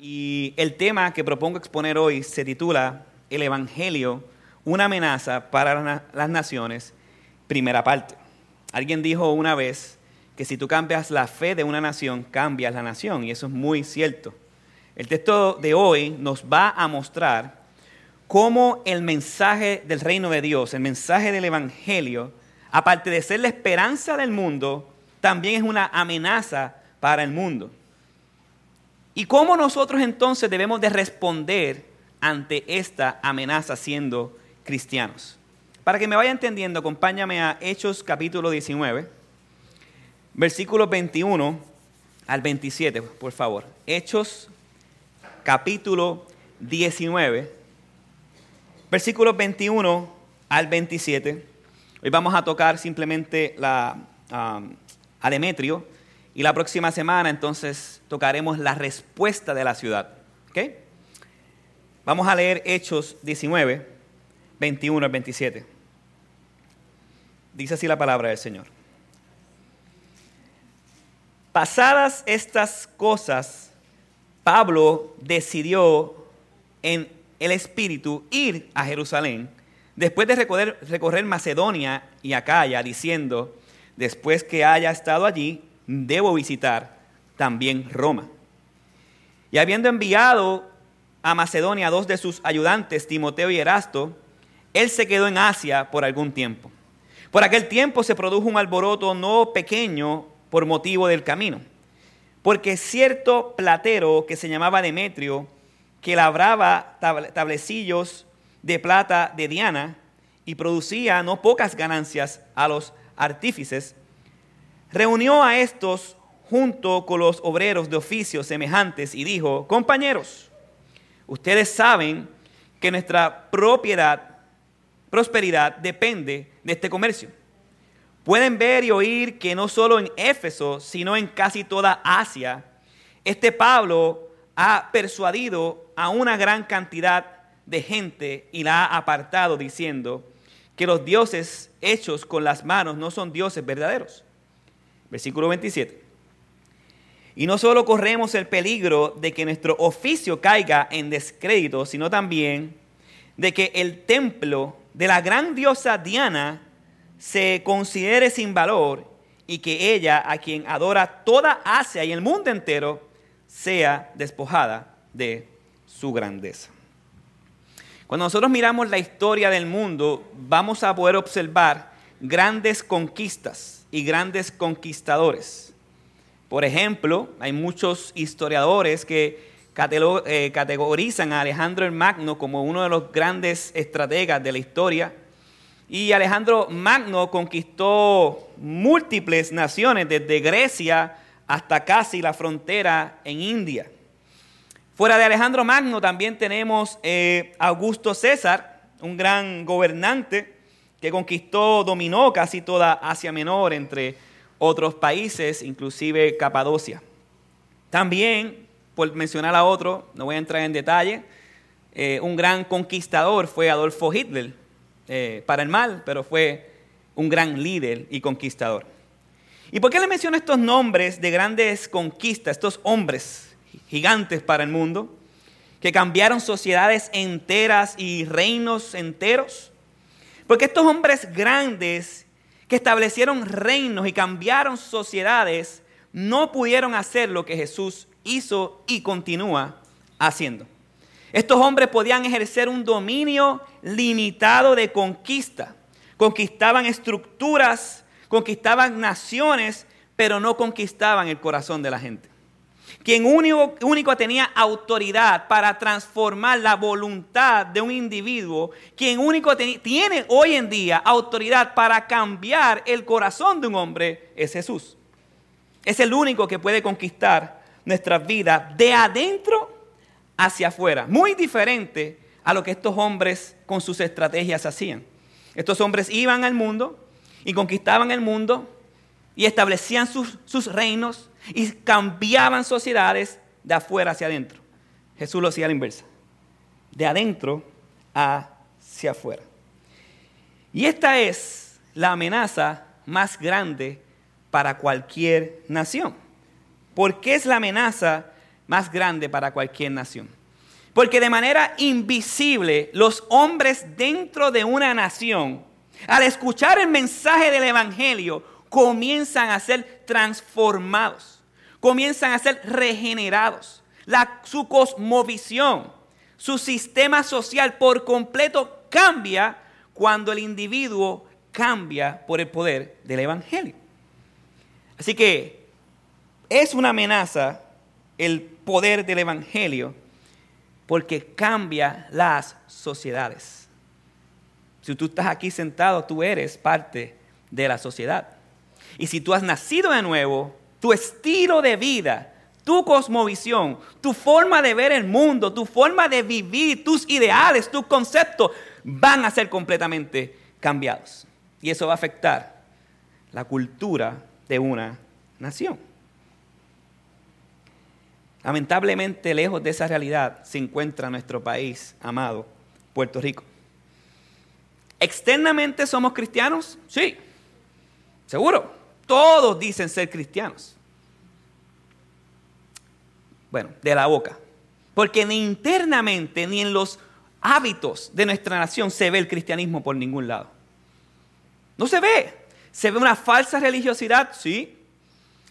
y el tema que propongo exponer hoy se titula El Evangelio, una amenaza para las naciones, primera parte. Alguien dijo una vez que si tú cambias la fe de una nación, cambias la nación, y eso es muy cierto. El texto de hoy nos va a mostrar cómo el mensaje del reino de Dios, el mensaje del Evangelio, aparte de ser la esperanza del mundo, también es una amenaza para el mundo. ¿Y cómo nosotros entonces debemos de responder ante esta amenaza siendo cristianos? Para que me vaya entendiendo, acompáñame a Hechos capítulo 19, versículos 21 al 27, por favor. Hechos capítulo 19, versículos 21 al 27. Hoy vamos a tocar simplemente la a Demetrio y la próxima semana entonces tocaremos la respuesta de la ciudad. Vamos a leer Hechos 19, 21 al 27. Dice así la palabra del Señor. Pasadas estas cosas, Pablo decidió en el Espíritu ir a Jerusalén después de recorrer, recorrer Macedonia y Acaya, diciendo, después que haya estado allí, debo visitar también Roma. Y habiendo enviado a Macedonia a dos de sus ayudantes, Timoteo y Erasto, él se quedó en Asia por algún tiempo. Por aquel tiempo se produjo un alboroto no pequeño por motivo del camino, porque cierto platero que se llamaba Demetrio, que labraba tablecillos de plata de Diana y producía no pocas ganancias a los artífices, reunió a estos junto con los obreros de oficios semejantes y dijo, compañeros, ustedes saben que nuestra propiedad, prosperidad depende de este comercio. Pueden ver y oír que no solo en Éfeso, sino en casi toda Asia, este Pablo ha persuadido a una gran cantidad de gente y la ha apartado diciendo, que los dioses hechos con las manos no son dioses verdaderos. Versículo 27. Y no solo corremos el peligro de que nuestro oficio caiga en descrédito, sino también de que el templo de la gran diosa Diana se considere sin valor y que ella, a quien adora toda Asia y el mundo entero, sea despojada de su grandeza. Cuando nosotros miramos la historia del mundo, vamos a poder observar grandes conquistas y grandes conquistadores. Por ejemplo, hay muchos historiadores que eh, categorizan a Alejandro el Magno como uno de los grandes estrategas de la historia. Y Alejandro Magno conquistó múltiples naciones, desde Grecia hasta casi la frontera en India. Fuera de Alejandro Magno también tenemos eh, Augusto César, un gran gobernante que conquistó, dominó casi toda Asia Menor, entre otros países, inclusive Capadocia. También, por mencionar a otro, no voy a entrar en detalle, eh, un gran conquistador fue Adolfo Hitler, eh, para el mal, pero fue un gran líder y conquistador. ¿Y por qué le menciono estos nombres de grandes conquistas, estos hombres gigantes para el mundo, que cambiaron sociedades enteras y reinos enteros. Porque estos hombres grandes que establecieron reinos y cambiaron sociedades, no pudieron hacer lo que Jesús hizo y continúa haciendo. Estos hombres podían ejercer un dominio limitado de conquista. Conquistaban estructuras, conquistaban naciones, pero no conquistaban el corazón de la gente quien único, único tenía autoridad para transformar la voluntad de un individuo, quien único tiene hoy en día autoridad para cambiar el corazón de un hombre, es Jesús. Es el único que puede conquistar nuestra vida de adentro hacia afuera. Muy diferente a lo que estos hombres con sus estrategias hacían. Estos hombres iban al mundo y conquistaban el mundo y establecían sus, sus reinos y cambiaban sociedades de afuera hacia adentro. Jesús lo hacía a la inversa, de adentro hacia afuera. Y esta es la amenaza más grande para cualquier nación. ¿Por qué es la amenaza más grande para cualquier nación. Porque de manera invisible los hombres dentro de una nación, al escuchar el mensaje del Evangelio, comienzan a ser transformados, comienzan a ser regenerados. Su cosmovisión, su sistema social por completo cambia cuando el individuo cambia por el poder del Evangelio. Así que es una amenaza el poder del Evangelio porque cambia las sociedades. Si tú estás aquí sentado, tú eres parte de la sociedad. Y si tú has nacido de nuevo, tu estilo de vida, tu cosmovisión, tu forma de ver el mundo, tu forma de vivir, tus ideales, tus conceptos van a ser completamente cambiados. Y eso va a afectar la cultura de una nación. Lamentablemente, lejos de esa realidad se encuentra nuestro país amado, Puerto Rico. ¿Externamente somos cristianos? Sí, seguro. Todos dicen ser cristianos. Bueno, de la boca. Porque ni internamente ni en los hábitos de nuestra nación se ve el cristianismo por ningún lado. No se ve. Se ve una falsa religiosidad, sí.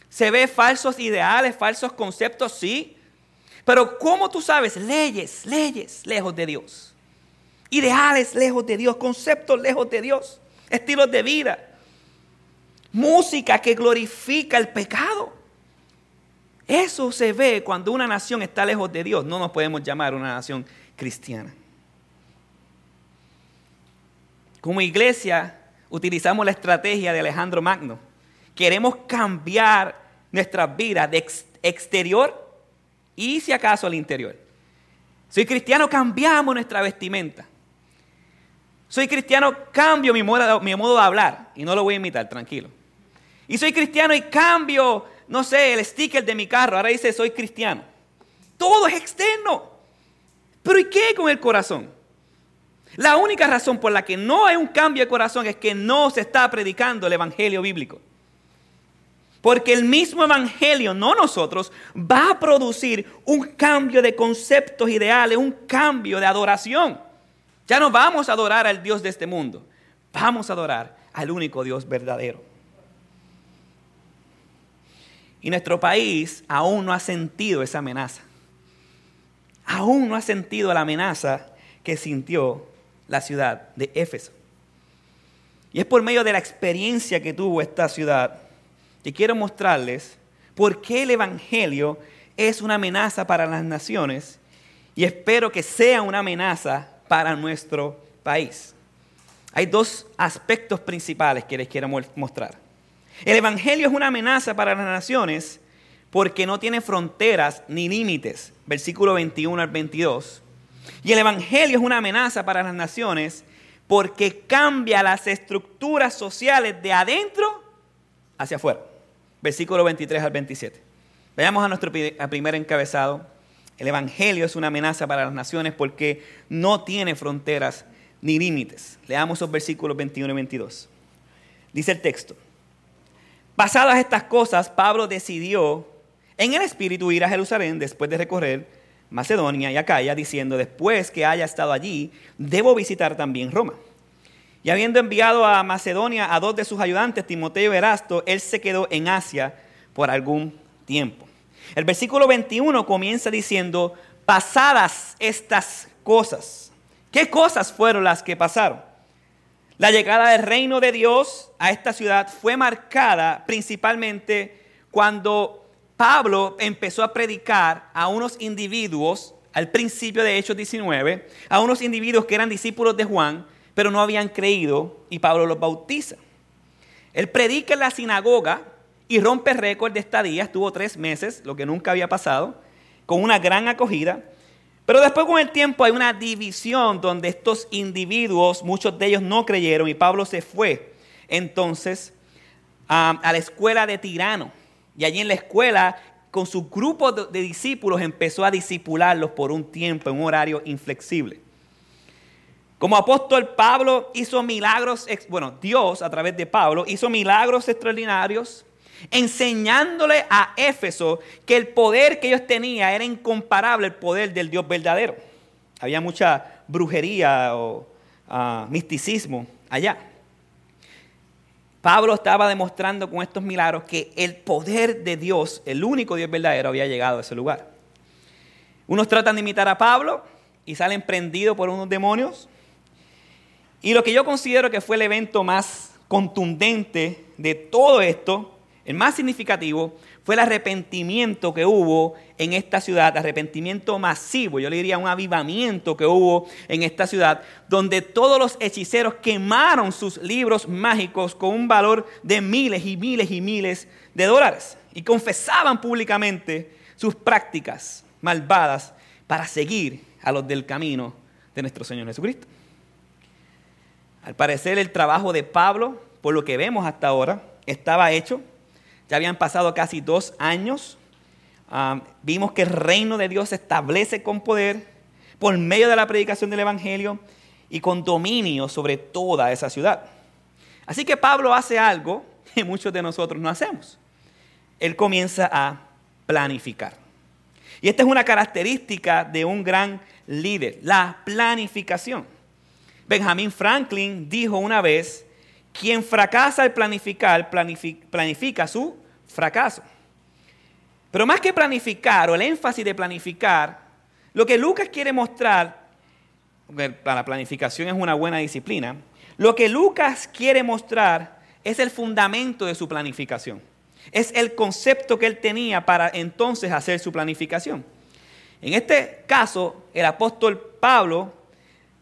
Se ve falsos ideales, falsos conceptos, sí. Pero ¿cómo tú sabes? Leyes, leyes lejos de Dios. Ideales lejos de Dios, conceptos lejos de Dios, estilos de vida. Música que glorifica el pecado. Eso se ve cuando una nación está lejos de Dios. No nos podemos llamar una nación cristiana. Como iglesia utilizamos la estrategia de Alejandro Magno queremos cambiar nuestras vidas de exterior y si acaso al interior. Soy cristiano, cambiamos nuestra vestimenta. Soy cristiano, cambio mi modo, mi modo de hablar. Y no lo voy a imitar, tranquilo. Y soy cristiano y cambio, no sé, el sticker de mi carro. Ahora dice, soy cristiano. Todo es externo. Pero ¿y qué con el corazón? La única razón por la que no hay un cambio de corazón es que no se está predicando el Evangelio bíblico. Porque el mismo Evangelio, no nosotros, va a producir un cambio de conceptos ideales, un cambio de adoración. Ya no vamos a adorar al Dios de este mundo, vamos a adorar al único Dios verdadero. Y nuestro país aún no ha sentido esa amenaza. Aún no ha sentido la amenaza que sintió la ciudad de Éfeso. Y es por medio de la experiencia que tuvo esta ciudad y quiero mostrarles por qué el Evangelio es una amenaza para las naciones y espero que sea una amenaza para nuestro país. Hay dos aspectos principales que les quiero mostrar. El Evangelio es una amenaza para las naciones porque no tiene fronteras ni límites, versículo 21 al 22. Y el Evangelio es una amenaza para las naciones porque cambia las estructuras sociales de adentro hacia afuera versículo 23 al 27. Veamos a nuestro primer encabezado. El Evangelio es una amenaza para las naciones porque no tiene fronteras ni límites. Leamos los versículos 21 y 22. Dice el texto. Pasadas estas cosas, Pablo decidió en el espíritu ir a Jerusalén después de recorrer Macedonia y Acaya, diciendo, después que haya estado allí, debo visitar también Roma. Y habiendo enviado a Macedonia a dos de sus ayudantes, Timoteo y Erasto, él se quedó en Asia por algún tiempo. El versículo 21 comienza diciendo, pasadas estas cosas. ¿Qué cosas fueron las que pasaron? La llegada del reino de Dios a esta ciudad fue marcada principalmente cuando Pablo empezó a predicar a unos individuos, al principio de Hechos 19, a unos individuos que eran discípulos de Juan, pero no habían creído y Pablo los bautiza. Él predica en la sinagoga y rompe récord de estadía, estuvo tres meses, lo que nunca había pasado, con una gran acogida. Pero después con el tiempo hay una división donde estos individuos, muchos de ellos no creyeron y Pablo se fue entonces a, la escuela de Tirano. Y allí en la escuela, con su grupo de, de discípulos, empezó a discipularlos por un tiempo, en un horario inflexible. Como apóstol Pablo hizo milagros, bueno, Dios a través de Pablo hizo milagros extraordinarios enseñándole a Éfeso que el poder que ellos tenían era incomparable al poder del Dios verdadero. Había mucha brujería o ah, misticismo allá. Pablo estaba demostrando con estos milagros que el poder de Dios, el único Dios verdadero, había llegado a ese lugar. Unos tratan de imitar a Pablo y salen prendidos por unos demonios. Y lo que yo considero que fue el evento más contundente de todo esto, el más significativo, fue el arrepentimiento que hubo en esta ciudad, arrepentimiento masivo, yo le diría un avivamiento que hubo en esta ciudad, donde todos los hechiceros quemaron sus libros mágicos con un valor de miles y miles y miles de dólares y confesaban públicamente sus prácticas malvadas para seguir a los del camino de nuestro Señor Jesucristo. Al parecer el trabajo de Pablo, por lo que vemos hasta ahora, estaba hecho. Ya habían pasado casi dos años. Ah, vimos que el reino de Dios se establece con poder por medio de la predicación del Evangelio y con dominio sobre toda esa ciudad. Así que Pablo hace algo que muchos de nosotros no hacemos. Él comienza a planificar. Y esta es una característica de un gran líder, la planificación. Benjamin Franklin dijo una vez, quien fracasa al planificar, planifica su fracaso. Pero más que planificar o el énfasis de planificar, lo que Lucas quiere mostrar, la planificación es una buena disciplina, lo que Lucas quiere mostrar es el fundamento de su planificación. Es el concepto que él tenía para entonces hacer su planificación. En este caso, el apóstol Pablo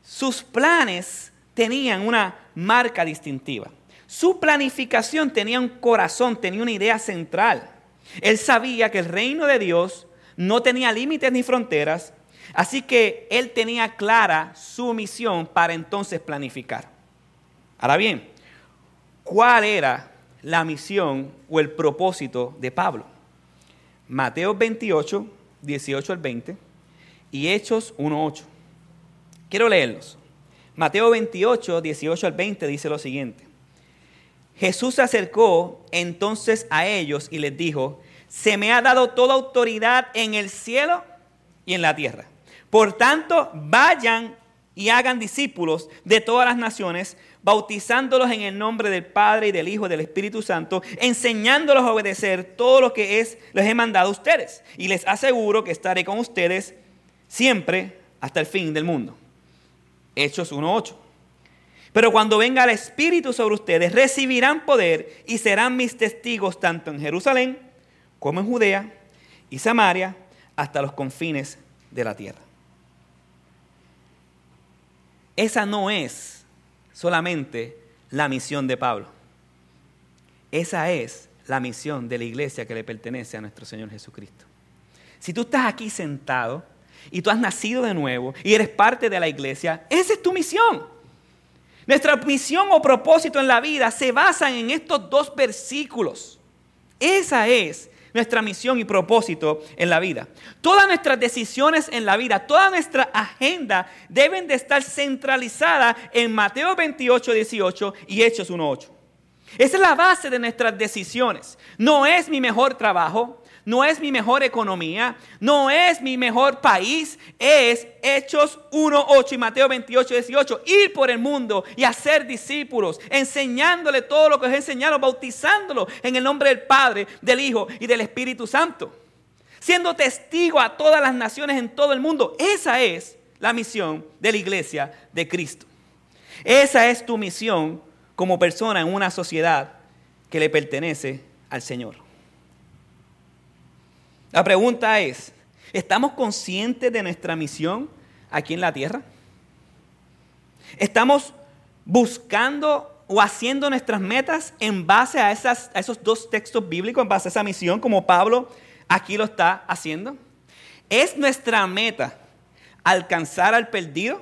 sus planes tenían una marca distintiva. Su planificación tenía un corazón, tenía una idea central. Él sabía que el reino de Dios no tenía límites ni fronteras, así que él tenía clara su misión para entonces planificar. Ahora bien, ¿cuál era la misión o el propósito de Pablo? Mateo 28, 18 al 20 y Hechos 1, 8. Quiero leerlos. Mateo 28, 18 al 20 dice lo siguiente. Jesús se acercó entonces a ellos y les dijo, se me ha dado toda autoridad en el cielo y en la tierra. Por tanto, vayan y hagan discípulos de todas las naciones, bautizándolos en el nombre del Padre y del Hijo y del Espíritu Santo, enseñándolos a obedecer todo lo que es, les he mandado a ustedes. Y les aseguro que estaré con ustedes siempre hasta el fin del mundo. Hechos 1.8. Pero cuando venga el Espíritu sobre ustedes, recibirán poder y serán mis testigos tanto en Jerusalén como en Judea y Samaria hasta los confines de la tierra. Esa no es solamente la misión de Pablo. Esa es la misión de la iglesia que le pertenece a nuestro Señor Jesucristo. Si tú estás aquí sentado, y tú has nacido de nuevo y eres parte de la iglesia, esa es tu misión. Nuestra misión o propósito en la vida se basa en estos dos versículos. Esa es nuestra misión y propósito en la vida. Todas nuestras decisiones en la vida, toda nuestra agenda deben de estar centralizadas en Mateo 28, 18 y Hechos 1, 8. Esa es la base de nuestras decisiones. No es mi mejor trabajo, no es mi mejor economía, no es mi mejor país, es Hechos 1, 8 y Mateo 28, 18. Ir por el mundo y hacer discípulos, enseñándole todo lo que os he enseñado, bautizándolo en el nombre del Padre, del Hijo y del Espíritu Santo. Siendo testigo a todas las naciones en todo el mundo. Esa es la misión de la iglesia de Cristo. Esa es tu misión como persona en una sociedad que le pertenece al Señor. La pregunta es, ¿estamos conscientes de nuestra misión aquí en la tierra? ¿Estamos buscando o haciendo nuestras metas en base a, esos dos textos bíblicos, en base a esa misión, como Pablo aquí lo está haciendo? ¿Es nuestra meta alcanzar al perdido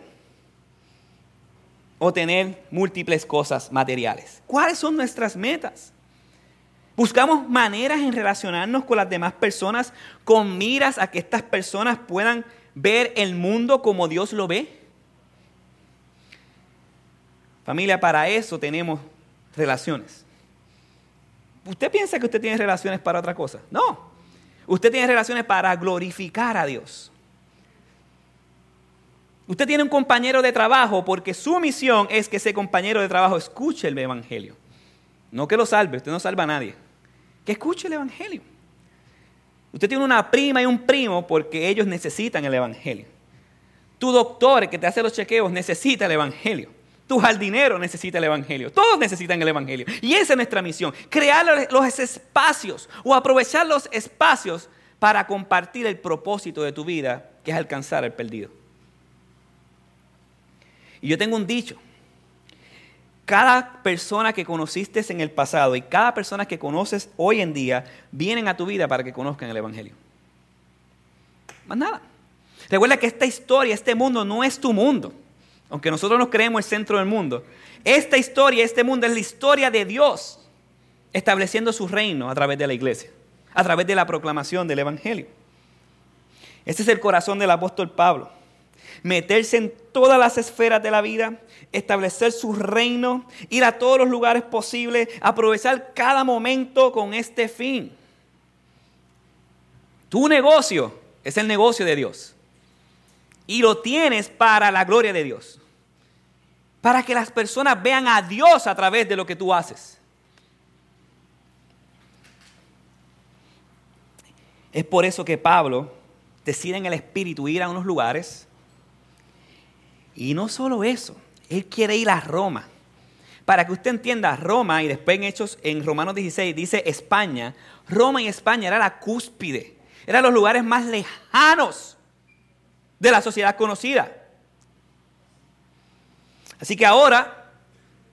o tener múltiples cosas materiales? ¿Cuáles son nuestras metas? Buscamos maneras en relacionarnos con las demás personas con miras a que estas personas puedan ver el mundo como Dios lo ve. Familia, para eso tenemos relaciones. ¿Usted piensa que usted tiene relaciones para otra cosa? No. Usted tiene relaciones para glorificar a Dios. Usted tiene un compañero de trabajo porque su misión es que ese compañero de trabajo escuche el Evangelio. No que lo salve, usted no salva a nadie. Que escuche el Evangelio. Usted tiene una prima y un primo porque ellos necesitan el Evangelio. Tu doctor que te hace los chequeos necesita el Evangelio. Tu jardinero necesita el Evangelio. Todos necesitan el Evangelio. Y esa es nuestra misión. Crear los espacios o aprovechar los espacios para compartir el propósito de tu vida, que es alcanzar al perdido. Y yo tengo un dicho. Cada persona que conociste en el pasado y cada persona que conoces hoy en día vienen a tu vida para que conozcan el Evangelio. Más nada. Recuerda que esta historia, este mundo no es tu mundo. Aunque nosotros nos creemos el centro del mundo. Esta historia, este mundo es la historia de Dios estableciendo su reino a través de la iglesia, a través de la proclamación del Evangelio. Este es el corazón del apóstol Pablo meterse en todas las esferas de la vida, establecer su reino, ir a todos los lugares posibles, aprovechar cada momento con este fin. Tu negocio es el negocio de Dios. Y lo tienes para la gloria de Dios. Para que las personas vean a Dios a través de lo que tú haces. Es por eso que Pablo decide en el Espíritu ir a unos lugares y no solo eso, él quiere ir a Roma. Para que usted entienda, Roma, y después en Hechos, en Romanos 16, dice España, Roma y España era la cúspide, eran los lugares más lejanos de la sociedad conocida. Así que ahora,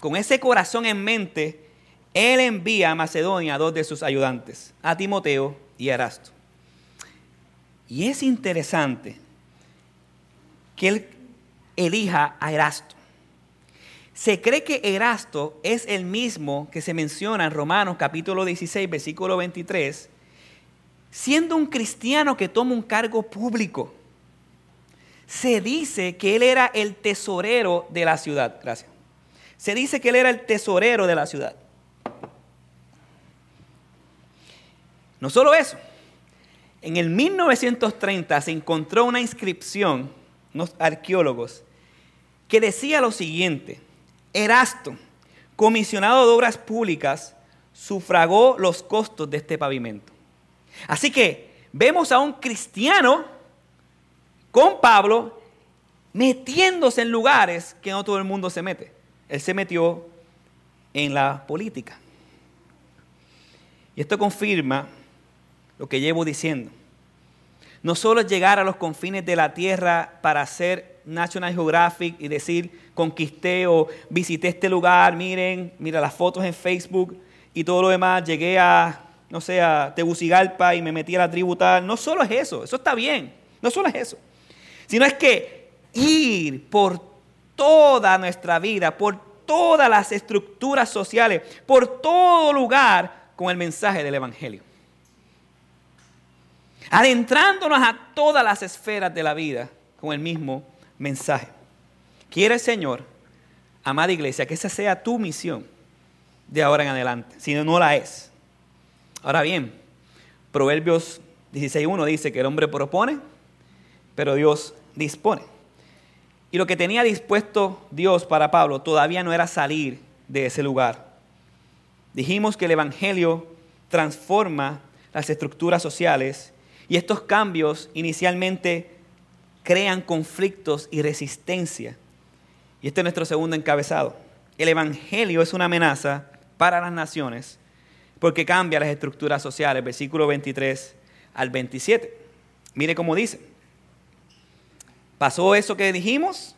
con ese corazón en mente, él envía a Macedonia a dos de sus ayudantes, a Timoteo y a Erasto. Y es interesante que él elija a Erasto. Se cree que Erasto es el mismo que se menciona en Romanos capítulo 16, versículo 23, siendo un cristiano que toma un cargo público. Se dice que él era el tesorero de la ciudad. Gracias. Se dice que él era el tesorero de la ciudad. No solo eso. En el 1930 se encontró una inscripción unos arqueólogos, que decía lo siguiente, Erasto, comisionado de obras públicas, sufragó los costos de este pavimento. Así que vemos a un cristiano con Pablo metiéndose en lugares que no todo el mundo se mete. Él se metió en la política. Y esto confirma lo que llevo diciendo. No solo es llegar a los confines de la tierra para hacer National Geographic y decir, conquisté o visité este lugar, miren, mira las fotos en Facebook y todo lo demás, llegué a, no sé, a Tegucigalpa y me metí a la tributal. No solo es eso, eso está bien, no solo es eso, sino es que ir por toda nuestra vida, por todas las estructuras sociales, por todo lugar con el mensaje del Evangelio adentrándonos a todas las esferas de la vida con el mismo mensaje. Quiere el Señor, amada iglesia, que esa sea tu misión de ahora en adelante, si no, no la es. Ahora bien, Proverbios 16.1 dice que el hombre propone, pero Dios dispone. Y lo que tenía dispuesto Dios para Pablo todavía no era salir de ese lugar. Dijimos que el Evangelio transforma las estructuras sociales y estos cambios inicialmente crean conflictos y resistencia. Y este es nuestro segundo encabezado. El Evangelio es una amenaza para las naciones porque cambia las estructuras sociales, versículo 23 al 27. Mire cómo dice. Pasó eso que dijimos.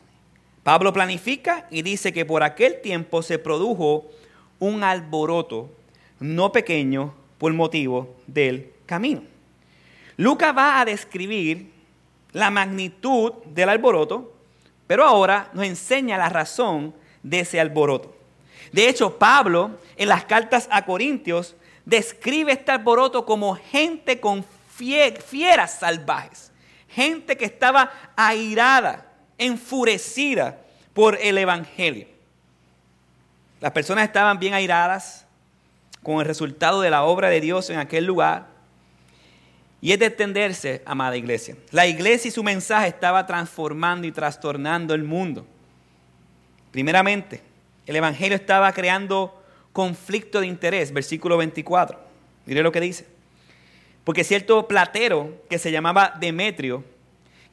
Pablo planifica y dice que por aquel tiempo se produjo un alboroto no pequeño por motivo del camino. Lucas va a describir la magnitud del alboroto, pero ahora nos enseña la razón de ese alboroto. De hecho, Pablo en las cartas a Corintios describe este alboroto como gente con fieras salvajes, gente que estaba airada, enfurecida por el Evangelio. Las personas estaban bien airadas con el resultado de la obra de Dios en aquel lugar. Y es de extenderse, amada iglesia. La iglesia y su mensaje estaba transformando y trastornando el mundo. Primeramente, el Evangelio estaba creando conflicto de interés, versículo 24. Mire lo que dice. Porque cierto platero que se llamaba Demetrio,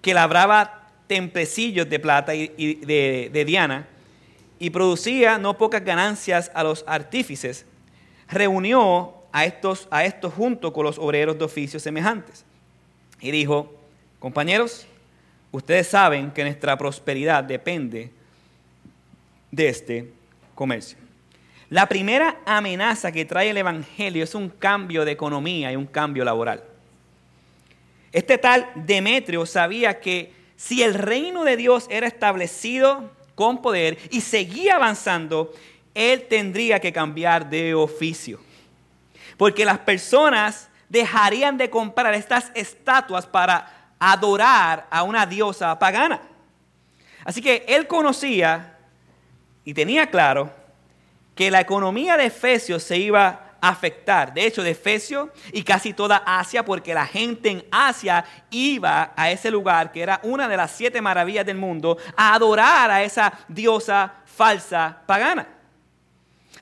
que labraba templecillos de plata y de, Diana y producía no pocas ganancias a los artífices, reunió a estos, a estos junto con los obreros de oficios semejantes. Y dijo, compañeros, ustedes saben que nuestra prosperidad depende de este comercio. La primera amenaza que trae el Evangelio es un cambio de economía y un cambio laboral. Este tal Demetrio sabía que si el reino de Dios era establecido con poder y seguía avanzando, él tendría que cambiar de oficio. Porque las personas dejarían de comprar estas estatuas para adorar a una diosa pagana. Así que él conocía y tenía claro que la economía de Efesios se iba a afectar. De hecho, de Efesios y casi toda Asia, porque la gente en Asia iba a ese lugar, que era una de las siete maravillas del mundo, a adorar a esa diosa falsa pagana.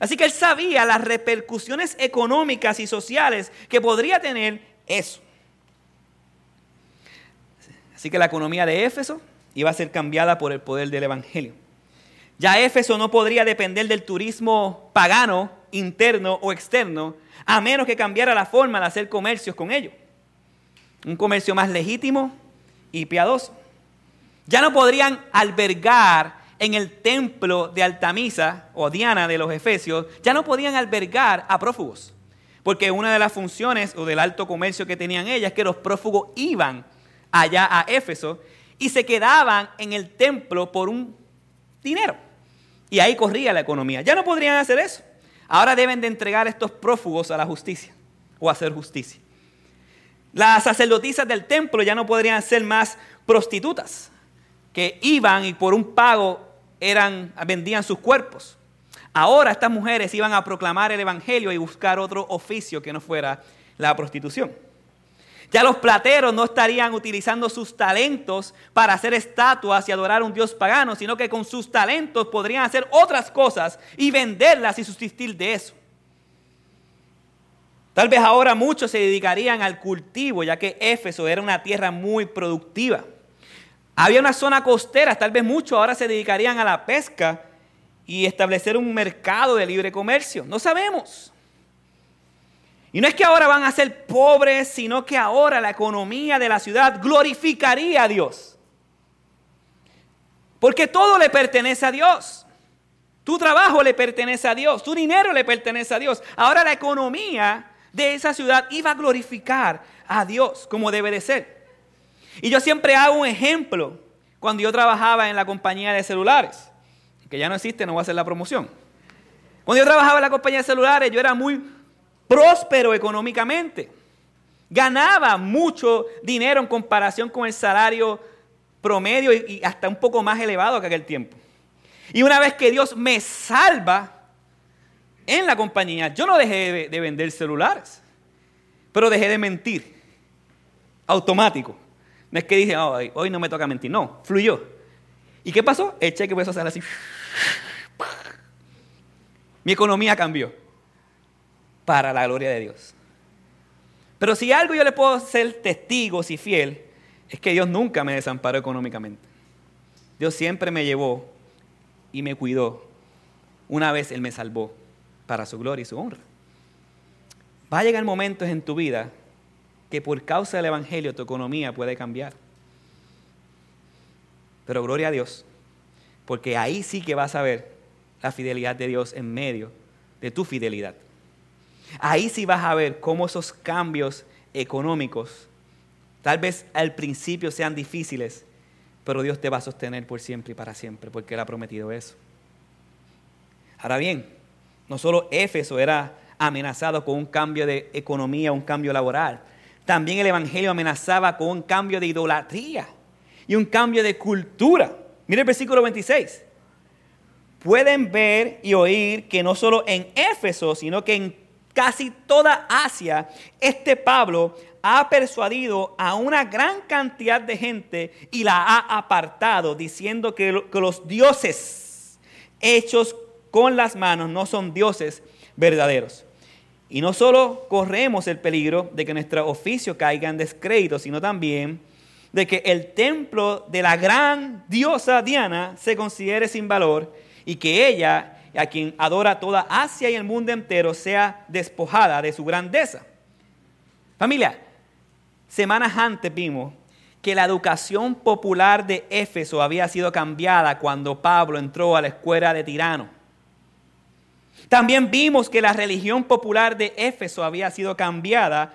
Así que él sabía las repercusiones económicas y sociales que podría tener eso. Así que la economía de Éfeso iba a ser cambiada por el poder del Evangelio. Ya Éfeso no podría depender del turismo pagano, interno o externo, a menos que cambiara la forma de hacer comercios con ellos. Un comercio más legítimo y piadoso. Ya no podrían albergar en el templo de Altamisa o Diana de los Efesios, ya no podían albergar a prófugos. Porque una de las funciones o del alto comercio que tenían ellas es que los prófugos iban allá a Éfeso y se quedaban en el templo por un dinero. Y ahí corría la economía. Ya no podrían hacer eso. Ahora deben de entregar estos prófugos a la justicia o hacer justicia. Las sacerdotisas del templo ya no podrían ser más prostitutas que iban y por un pago eran, vendían sus cuerpos. Ahora estas mujeres iban a proclamar el Evangelio y buscar otro oficio que no fuera la prostitución. Ya los plateros no estarían utilizando sus talentos para hacer estatuas y adorar a un dios pagano, sino que con sus talentos podrían hacer otras cosas y venderlas y subsistir de eso. Tal vez ahora muchos se dedicarían al cultivo, ya que Éfeso era una tierra muy productiva. Había una zona costera, tal vez muchos ahora se dedicarían a la pesca y establecer un mercado de libre comercio. No sabemos. Y no es que ahora van a ser pobres, sino que ahora la economía de la ciudad glorificaría a Dios. Porque todo le pertenece a Dios. Tu trabajo le pertenece a Dios, tu dinero le pertenece a Dios. Ahora la economía de esa ciudad iba a glorificar a Dios como debe de ser. Y yo siempre hago un ejemplo cuando yo trabajaba en la compañía de celulares, que ya no existe, no voy a hacer la promoción. Cuando yo trabajaba en la compañía de celulares, yo era muy próspero económicamente. Ganaba mucho dinero en comparación con el salario promedio y hasta un poco más elevado que aquel tiempo. Y una vez que Dios me salva en la compañía, yo no dejé de vender celulares, pero dejé de mentir. Automático. No es que dije, hoy no me toca mentir. No, fluyó. ¿Y qué pasó? El cheque empezó a salir así. Mi economía cambió para la gloria de Dios. Pero si algo yo le puedo ser testigo, si fiel, es que Dios nunca me desamparó económicamente. Dios siempre me llevó y me cuidó. Una vez Él me salvó para su gloria y su honra. Va a llegar momentos en tu vida que por causa del Evangelio tu economía puede cambiar. Pero gloria a Dios, porque ahí sí que vas a ver la fidelidad de Dios en medio de tu fidelidad. Ahí sí vas a ver cómo esos cambios económicos, tal vez al principio sean difíciles, pero Dios te va a sostener por siempre y para siempre, porque Él ha prometido eso. Ahora bien, no solo Éfeso era amenazado con un cambio de economía, un cambio laboral, también el Evangelio amenazaba con un cambio de idolatría y un cambio de cultura. Mire el versículo 26. Pueden ver y oír que no solo en Éfeso, sino que en casi toda Asia, este Pablo ha persuadido a una gran cantidad de gente y la ha apartado, diciendo que, los dioses hechos con las manos no son dioses verdaderos. Y no solo corremos el peligro de que nuestro oficio caiga en descrédito, sino también de que el templo de la gran diosa Diana se considere sin valor y que ella, a quien adora toda Asia y el mundo entero, sea despojada de su grandeza. Familia, Semanas antes vimos que la educación popular de Éfeso había sido cambiada cuando Pablo entró a la escuela de Tirano. También vimos que la religión popular de Éfeso había sido cambiada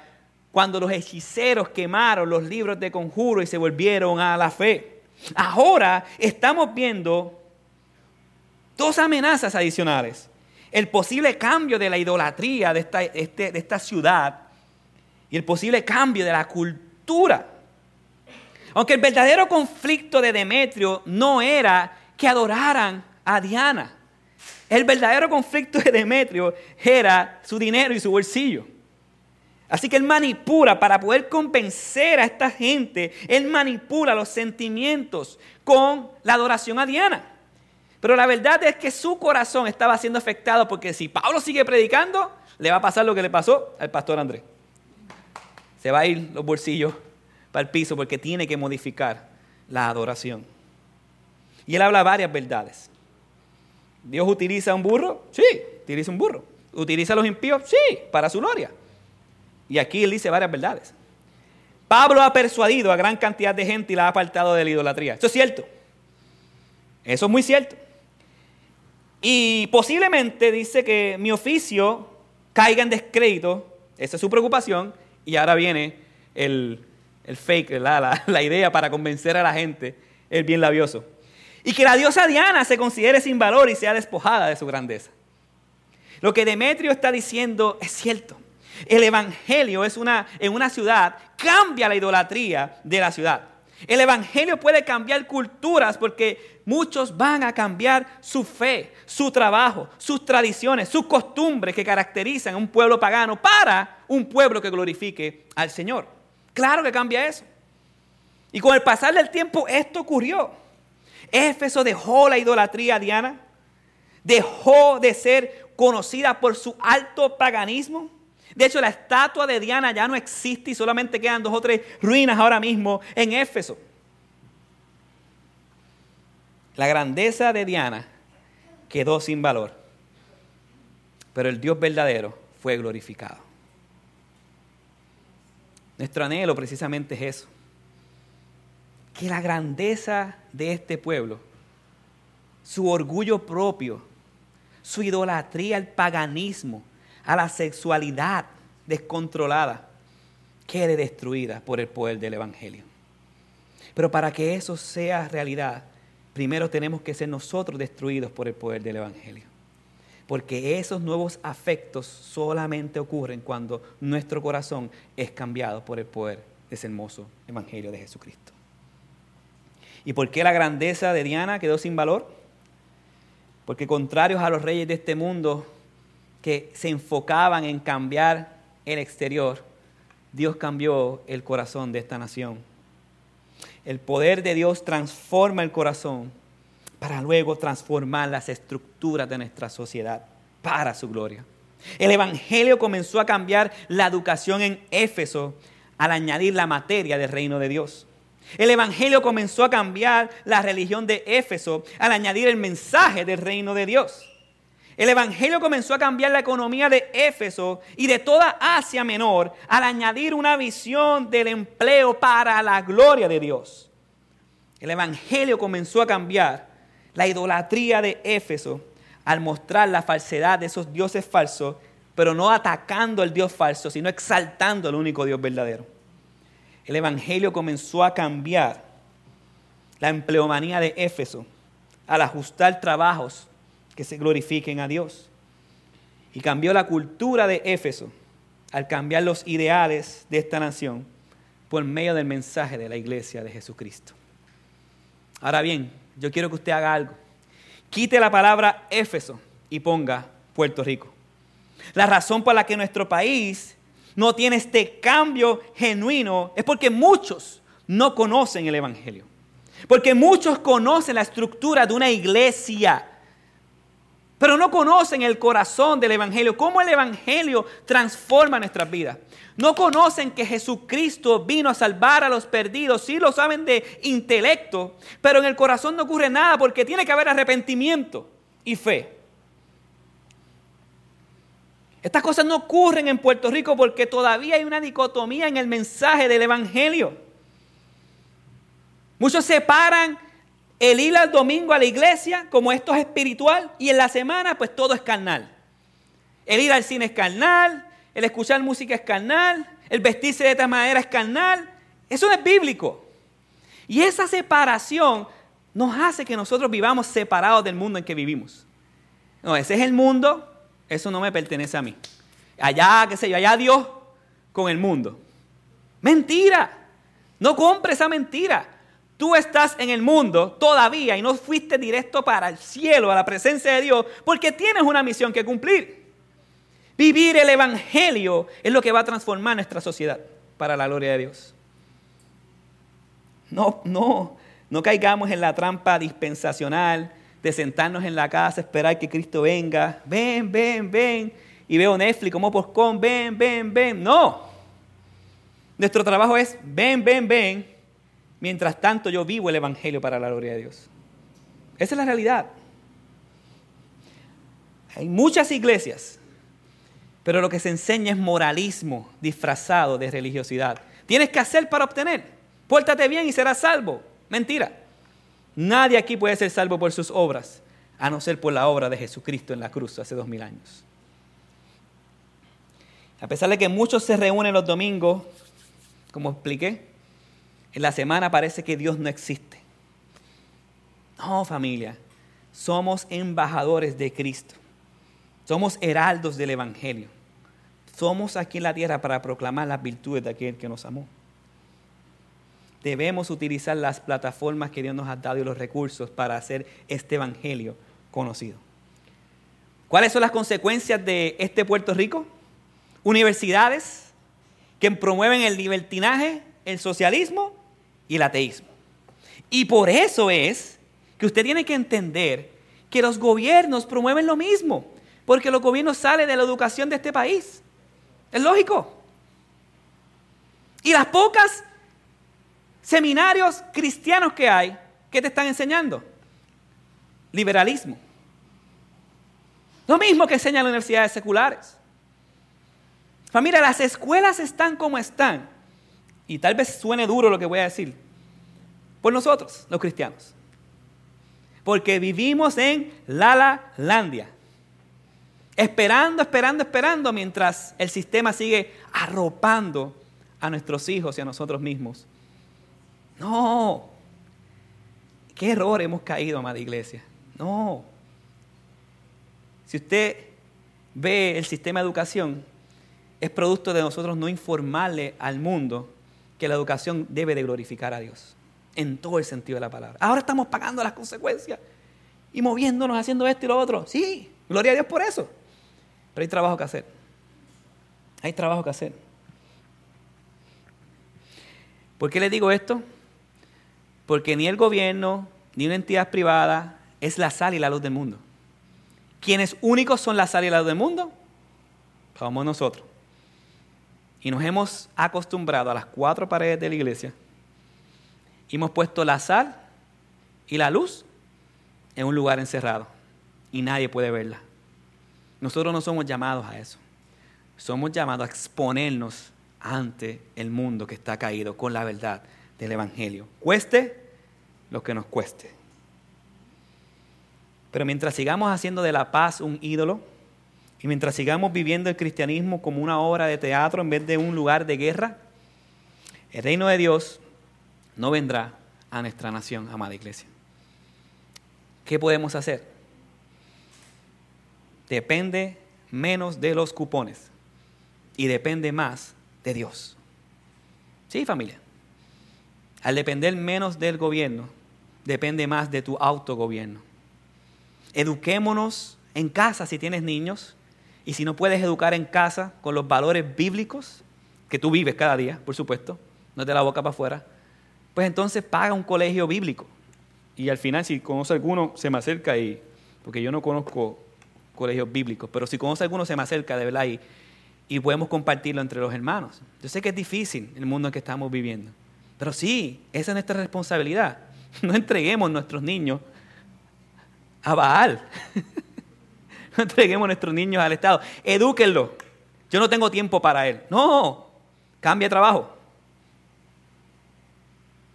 cuando los hechiceros quemaron los libros de conjuro y se volvieron a la fe. Ahora estamos viendo dos amenazas adicionales. El posible cambio de la idolatría de esta, este, ciudad y el posible cambio de la cultura. Aunque el verdadero conflicto de Demetrio no era que adoraran a Diana. El verdadero conflicto de Demetrio era su dinero y su bolsillo. Así que él manipula para poder convencer a esta gente, él manipula los sentimientos con la adoración a Diana. Pero la verdad es que su corazón estaba siendo afectado porque si Pablo sigue predicando, le va a pasar lo que le pasó al pastor Andrés se va a ir los bolsillos para el piso porque tiene que modificar la adoración. Y él habla varias verdades. ¿Dios utiliza un burro? Sí, utiliza un burro. ¿Utiliza a los impíos? Sí, para su gloria. Y aquí él dice varias verdades. Pablo ha persuadido a gran cantidad de gente y la ha apartado de la idolatría. Eso es cierto. Eso es muy cierto. Y posiblemente dice que mi oficio caiga en descrédito, esa es su preocupación, y ahora viene el, fake, la, la idea para convencer a la gente, el bien labioso. Y que la diosa Diana se considere sin valor y sea despojada de su grandeza. Lo que Demetrio está diciendo es cierto. El evangelio es una, en una ciudad cambia la idolatría de la ciudad. El Evangelio puede cambiar culturas porque muchos van a cambiar su fe, su trabajo, sus tradiciones, sus costumbres que caracterizan a un pueblo pagano para un pueblo que glorifique al Señor. Claro que cambia eso. Y con el pasar del tiempo esto ocurrió. Éfeso dejó la idolatría diana, dejó de ser conocida por su alto paganismo de hecho, la estatua de Diana ya no existe y solamente quedan dos o tres ruinas ahora mismo en Éfeso. La grandeza de Diana quedó sin valor, pero el Dios verdadero fue glorificado. Nuestro anhelo precisamente es eso, que la grandeza de este pueblo, su orgullo propio, su idolatría al paganismo, a la sexualidad descontrolada, quede destruida por el poder del Evangelio. Pero para que eso sea realidad, primero tenemos que ser nosotros destruidos por el poder del Evangelio. Porque esos nuevos afectos solamente ocurren cuando nuestro corazón es cambiado por el poder de ese hermoso Evangelio de Jesucristo. ¿Y por qué la grandeza de Diana quedó sin valor? Porque contrarios a los reyes de este mundo, que se enfocaban en cambiar el exterior, Dios cambió el corazón de esta nación. El poder de Dios transforma el corazón para luego transformar las estructuras de nuestra sociedad para su gloria. El Evangelio comenzó a cambiar la educación en Éfeso al añadir la materia del reino de Dios. El Evangelio comenzó a cambiar la religión de Éfeso al añadir el mensaje del reino de Dios. El Evangelio comenzó a cambiar la economía de Éfeso y de toda Asia Menor al añadir una visión del empleo para la gloria de Dios. El Evangelio comenzó a cambiar la idolatría de Éfeso al mostrar la falsedad de esos dioses falsos, pero no atacando al Dios falso, sino exaltando al único Dios verdadero. El Evangelio comenzó a cambiar la empleomanía de Éfeso al ajustar trabajos que se glorifiquen a Dios. Y cambió la cultura de Éfeso al cambiar los ideales de esta nación por medio del mensaje de la iglesia de Jesucristo. Ahora bien, yo quiero que usted haga algo. Quite la palabra Éfeso y ponga Puerto Rico. La razón por la que nuestro país no tiene este cambio genuino es porque muchos no conocen el Evangelio. Porque muchos conocen la estructura de una iglesia, pero no conocen el corazón del Evangelio, cómo el Evangelio transforma nuestras vidas. No conocen que Jesucristo vino a salvar a los perdidos, sí lo saben de intelecto, pero en el corazón no ocurre nada porque tiene que haber arrepentimiento y fe. Estas cosas no ocurren en Puerto Rico porque todavía hay una dicotomía en el mensaje del Evangelio. Muchos separan el ir al domingo a la iglesia como esto es espiritual y en la semana pues todo es carnal. El ir al cine es carnal, el escuchar música es carnal, el vestirse de esta manera es carnal. Eso no es bíblico. Y esa separación nos hace que nosotros vivamos separados del mundo en que vivimos. No, ese es el mundo, eso no me pertenece a mí. Allá, qué sé yo, allá Dios con el mundo. Mentira. No compre esa mentira. Tú estás en el mundo todavía y no fuiste directo para el cielo, a la presencia de Dios, porque tienes una misión que cumplir. Vivir el Evangelio es lo que va a transformar nuestra sociedad para la gloria de Dios. No, no, no caigamos en la trampa dispensacional de sentarnos en la casa, esperar que Cristo venga. Ven, ven, ven. Y veo Netflix como con ven, ven, ven. No. Nuestro trabajo es ven, ven, ven. Mientras tanto yo vivo el Evangelio para la gloria de Dios. Esa es la realidad. Hay muchas iglesias, pero lo que se enseña es moralismo disfrazado de religiosidad. Tienes que hacer para obtener. Pórtate bien y serás salvo. Mentira. Nadie aquí puede ser salvo por sus obras, a no ser por la obra de Jesucristo en la cruz hace dos mil años. A pesar de que muchos se reúnen los domingos, como expliqué, en la semana parece que Dios no existe. No, familia, somos embajadores de Cristo. Somos heraldos del Evangelio. Somos aquí en la tierra para proclamar las virtudes de aquel que nos amó debemos utilizar las plataformas que Dios nos ha dado y los recursos para hacer este evangelio conocido. ¿Cuáles son las consecuencias de este Puerto Rico? Universidades que promueven el libertinaje, el socialismo y el ateísmo. Y por eso es que usted tiene que entender que los gobiernos promueven lo mismo, porque los gobiernos salen de la educación de este país. Es lógico. Y las pocas seminarios cristianos que hay, ¿qué te están enseñando? Liberalismo. Lo mismo que enseñan las universidades seculares. Familia, las escuelas están como están. Y tal vez suene duro lo que voy a decir. Por nosotros, los cristianos. Porque vivimos en Lala Landia. Esperando, esperando, esperando mientras el sistema sigue arropando a nuestros hijos y a nosotros mismos no. ¿Qué error hemos caído, amada iglesia? No. Si usted ve el sistema de educación, es producto de nosotros no informarle al mundo que la educación debe de glorificar a Dios, en todo el sentido de la palabra. Ahora estamos pagando las consecuencias y moviéndonos, haciendo esto y lo otro. Sí, gloria a Dios por eso. Pero hay trabajo que hacer. Hay trabajo que hacer. ¿Por qué le digo esto? Porque ni el gobierno, ni una entidad privada es la sal y la luz del mundo. Quienes únicos son la sal y la luz del mundo? Somos nosotros. Y nos hemos acostumbrado a las cuatro paredes de la iglesia. Y hemos puesto la sal y la luz en un lugar encerrado. Y nadie puede verla. Nosotros no somos llamados a eso. Somos llamados a exponernos ante el mundo que está caído con la verdad del Evangelio. Cueste lo que nos cueste. Pero mientras sigamos haciendo de la paz un ídolo, y mientras sigamos viviendo el cristianismo como una obra de teatro en vez de un lugar de guerra, el reino de Dios no vendrá a nuestra nación, amada iglesia. ¿Qué podemos hacer? Depende menos de los cupones y depende más de Dios. ¿Sí, familia? Al depender menos del gobierno, depende más de tu autogobierno. Eduquémonos en casa si tienes niños Y si no puedes educar en casa con los valores bíblicos, que tú vives cada día, por supuesto, no de la boca para afuera, pues entonces paga un colegio bíblico. Y al final, si conoce alguno, se me acerca y, porque yo no conozco colegios bíblicos, pero si conoce alguno, se me acerca de verdad y, y podemos compartirlo entre los hermanos. Yo sé que es difícil el mundo en que estamos viviendo, pero sí, esa es nuestra responsabilidad. No entreguemos nuestros niños a Baal. No entreguemos nuestros niños al Estado. Edúquenlo. Yo no tengo tiempo para él. No, cambia trabajo.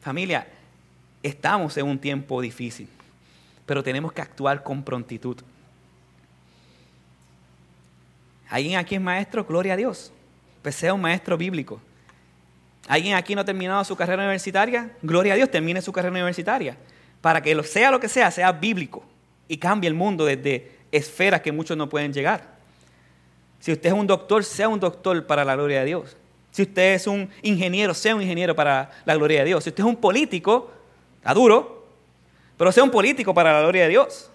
Familia, estamos en un tiempo difícil, pero tenemos que actuar con prontitud. ¿Alguien aquí es maestro? Gloria a Dios. Pues sea un maestro bíblico. ¿Alguien aquí no ha terminado su carrera universitaria? Gloria a Dios, termine su carrera universitaria. Para que lo sea lo que sea, sea bíblico y cambie el mundo desde esferas que muchos no pueden llegar. Si usted es un doctor, sea un doctor para la gloria de Dios. Si usted es un ingeniero, sea un ingeniero para la gloria de Dios. Si usted es un político, está duro, pero sea un político para la gloria de Dios.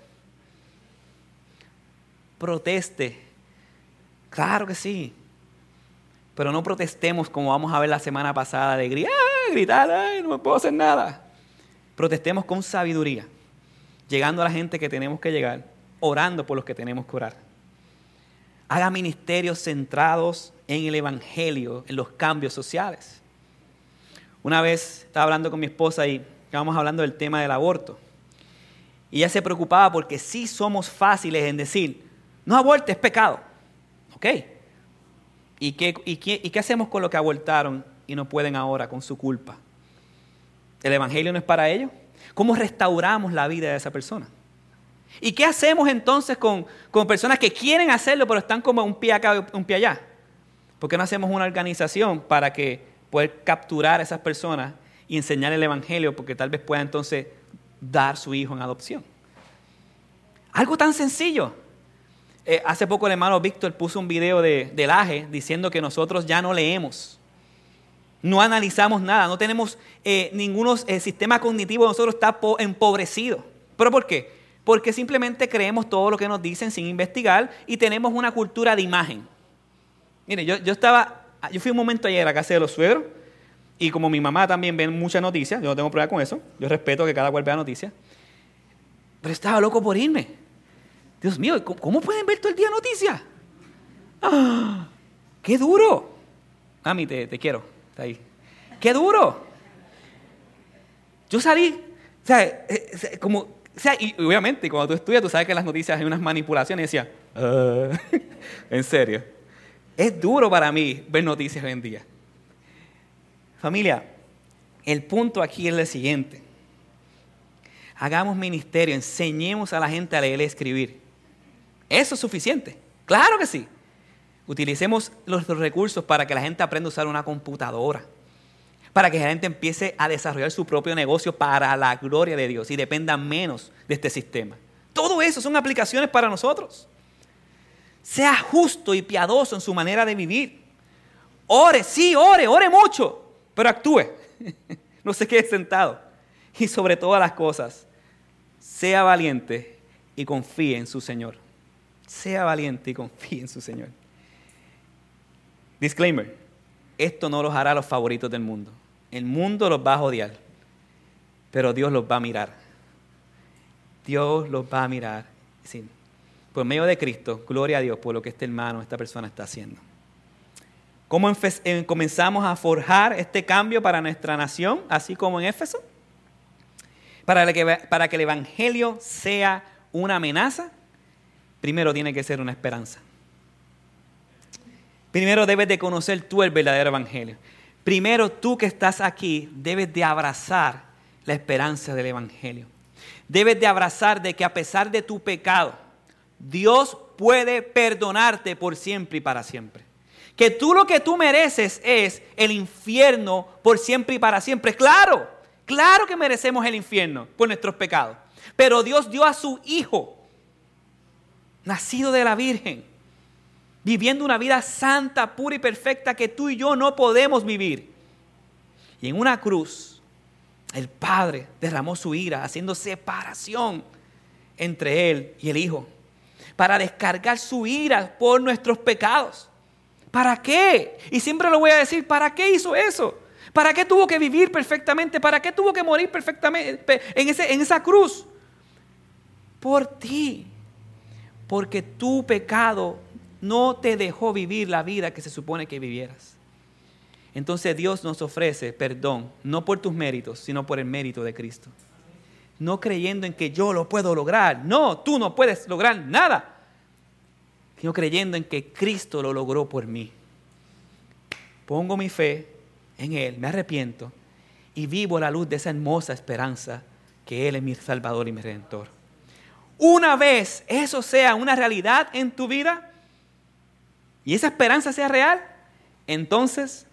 Proteste. Claro que sí. Pero no protestemos como vamos a ver la semana pasada de gritar, gritar, Ay, no me puedo hacer nada. Protestemos con sabiduría, llegando a la gente que tenemos que llegar, orando por los que tenemos que orar. Haga ministerios centrados en el Evangelio, en los cambios sociales. Una vez estaba hablando con mi esposa y estábamos hablando del tema del aborto. Y ella se preocupaba porque sí somos fáciles en decir, no aborte, es pecado. ¿Ok? ¿Y qué, y, qué, ¿Y qué hacemos con lo que abortaron y no pueden ahora con su culpa? ¿El Evangelio no es para ellos? ¿Cómo restauramos la vida de esa persona? ¿Y qué hacemos entonces con, con personas que quieren hacerlo pero están como un pie acá un pie allá? ¿Por qué no hacemos una organización para que poder capturar a esas personas y enseñar el Evangelio porque tal vez pueda entonces dar su hijo en adopción? Algo tan sencillo. Eh, hace poco el hermano Víctor puso un video de, del AGE diciendo que nosotros ya no leemos, no analizamos nada, no tenemos eh, ningún eh, sistema cognitivo, nosotros está empobrecido. ¿Pero por qué? Porque simplemente creemos todo lo que nos dicen sin investigar y tenemos una cultura de imagen. Mire, yo, yo estaba, yo fui un momento ayer a casa de los suegros y como mi mamá también ve muchas noticias, yo no tengo problema con eso, yo respeto que cada cual vea noticias, pero estaba loco por irme. Dios mío, ¿cómo, pueden ver todo el día noticias? ¡Ah! ¡Qué duro! Mami, te, te quiero, está ahí. ¡Qué duro! Yo salí, o sea, eh, eh, como, o sea, y obviamente cuando tú estudias, tú sabes que en las noticias hay unas manipulaciones y decía, ah, en serio. Es duro para mí ver noticias hoy en día. Familia, el punto aquí es el siguiente. Hagamos ministerio, enseñemos a la gente a leer y escribir. Eso es suficiente. Claro que sí. Utilicemos los recursos para que la gente aprenda a usar una computadora. Para que la gente empiece a desarrollar su propio negocio para la gloria de Dios y dependa menos de este sistema. Todo eso son aplicaciones para nosotros. Sea justo y piadoso en su manera de vivir. Ore, sí, ore, ore mucho, pero actúe. no se quede sentado. Y sobre todas las cosas, sea valiente y confíe en su Señor. Sea valiente y confíe en su Señor. Disclaimer, esto no los hará los favoritos del mundo. El mundo los va a odiar, pero Dios los va a mirar. Dios los va a mirar. Sí, por medio de Cristo, gloria a Dios por lo que este hermano, esta persona está haciendo. ¿Cómo comenzamos a forjar este cambio para nuestra nación, así como en Éfeso? Para que, para que el Evangelio sea una amenaza, primero tiene que ser una esperanza. Primero debes de conocer tú el verdadero Evangelio. Primero tú que estás aquí debes de abrazar la esperanza del Evangelio. Debes de abrazar de que a pesar de tu pecado, Dios puede perdonarte por siempre y para siempre. Que tú lo que tú mereces es el infierno por siempre y para siempre. Claro, claro que merecemos el infierno por nuestros pecados. Pero Dios dio a su Hijo, nacido de la Virgen, viviendo una vida santa, pura y perfecta que tú y yo no podemos vivir. Y en una cruz, el Padre derramó su ira, haciendo separación entre Él y el Hijo para descargar su ira por nuestros pecados. ¿Para qué? Y siempre lo voy a decir, ¿para qué hizo eso? ¿Para qué tuvo que vivir perfectamente? ¿Para qué tuvo que morir perfectamente en, esa cruz? Por ti. Porque tu pecado no te dejó vivir la vida que se supone que vivieras. Entonces Dios nos ofrece perdón, no por tus méritos, sino por el mérito de Cristo. No creyendo en que yo lo puedo lograr. No, tú no puedes lograr nada. Sino creyendo en que Cristo lo logró por mí. Pongo mi fe en Él, me arrepiento y vivo la luz de esa hermosa esperanza que Él es mi Salvador y mi Redentor. Una vez eso sea una realidad en tu vida y esa esperanza sea real, entonces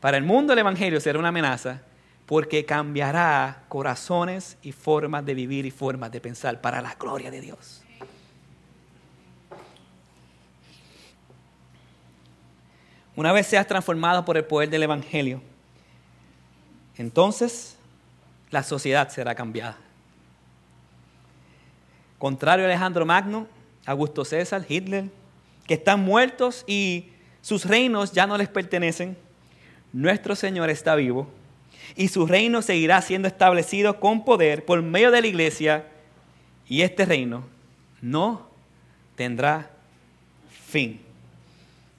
para el mundo el Evangelio será una amenaza porque cambiará corazones y formas de vivir y formas de pensar para la gloria de Dios. Una vez seas transformado por el poder del Evangelio, entonces la sociedad será cambiada. Contrario a Alejandro Magno, Augusto César, Hitler, que están muertos y sus reinos ya no les pertenecen, nuestro Señor está vivo y su reino seguirá siendo establecido con poder por medio de la iglesia y este reino no tendrá fin.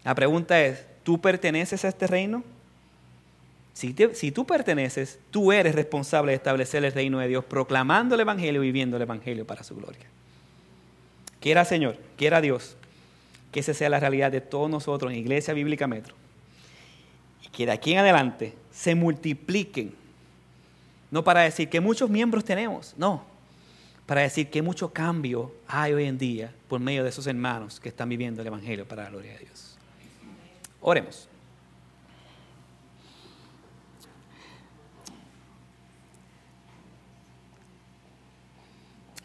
La pregunta es, ¿Tú perteneces a este reino? Si, tú perteneces, tú eres responsable de establecer el reino de Dios, proclamando el Evangelio y viviendo el Evangelio para su gloria. Quiera Señor, quiera Dios, que esa sea la realidad de todos nosotros en Iglesia Bíblica Metro. Y que de aquí en adelante se multipliquen. No para decir que muchos miembros tenemos, no. Para decir que mucho cambio hay hoy en día por medio de esos hermanos que están viviendo el Evangelio para la gloria de Dios. Oremos.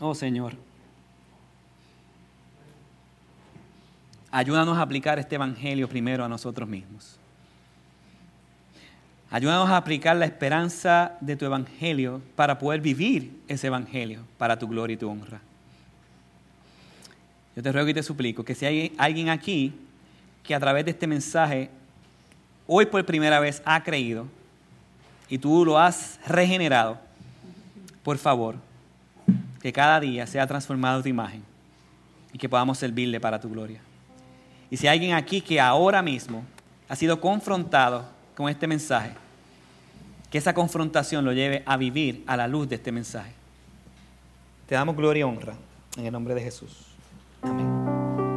Oh Señor, ayúdanos a aplicar este Evangelio primero a nosotros mismos. Ayúdanos a aplicar la esperanza de tu Evangelio para poder vivir ese Evangelio para tu gloria y tu honra. Yo te ruego y te suplico que si hay alguien aquí que a través de este mensaje hoy por primera vez ha creído y tú lo has regenerado, por favor, que cada día sea transformado tu imagen y que podamos servirle para tu gloria. Y si hay alguien aquí que ahora mismo ha sido confrontado con este mensaje, que esa confrontación lo lleve a vivir a la luz de este mensaje. Te damos gloria y honra en el nombre de Jesús. Amén.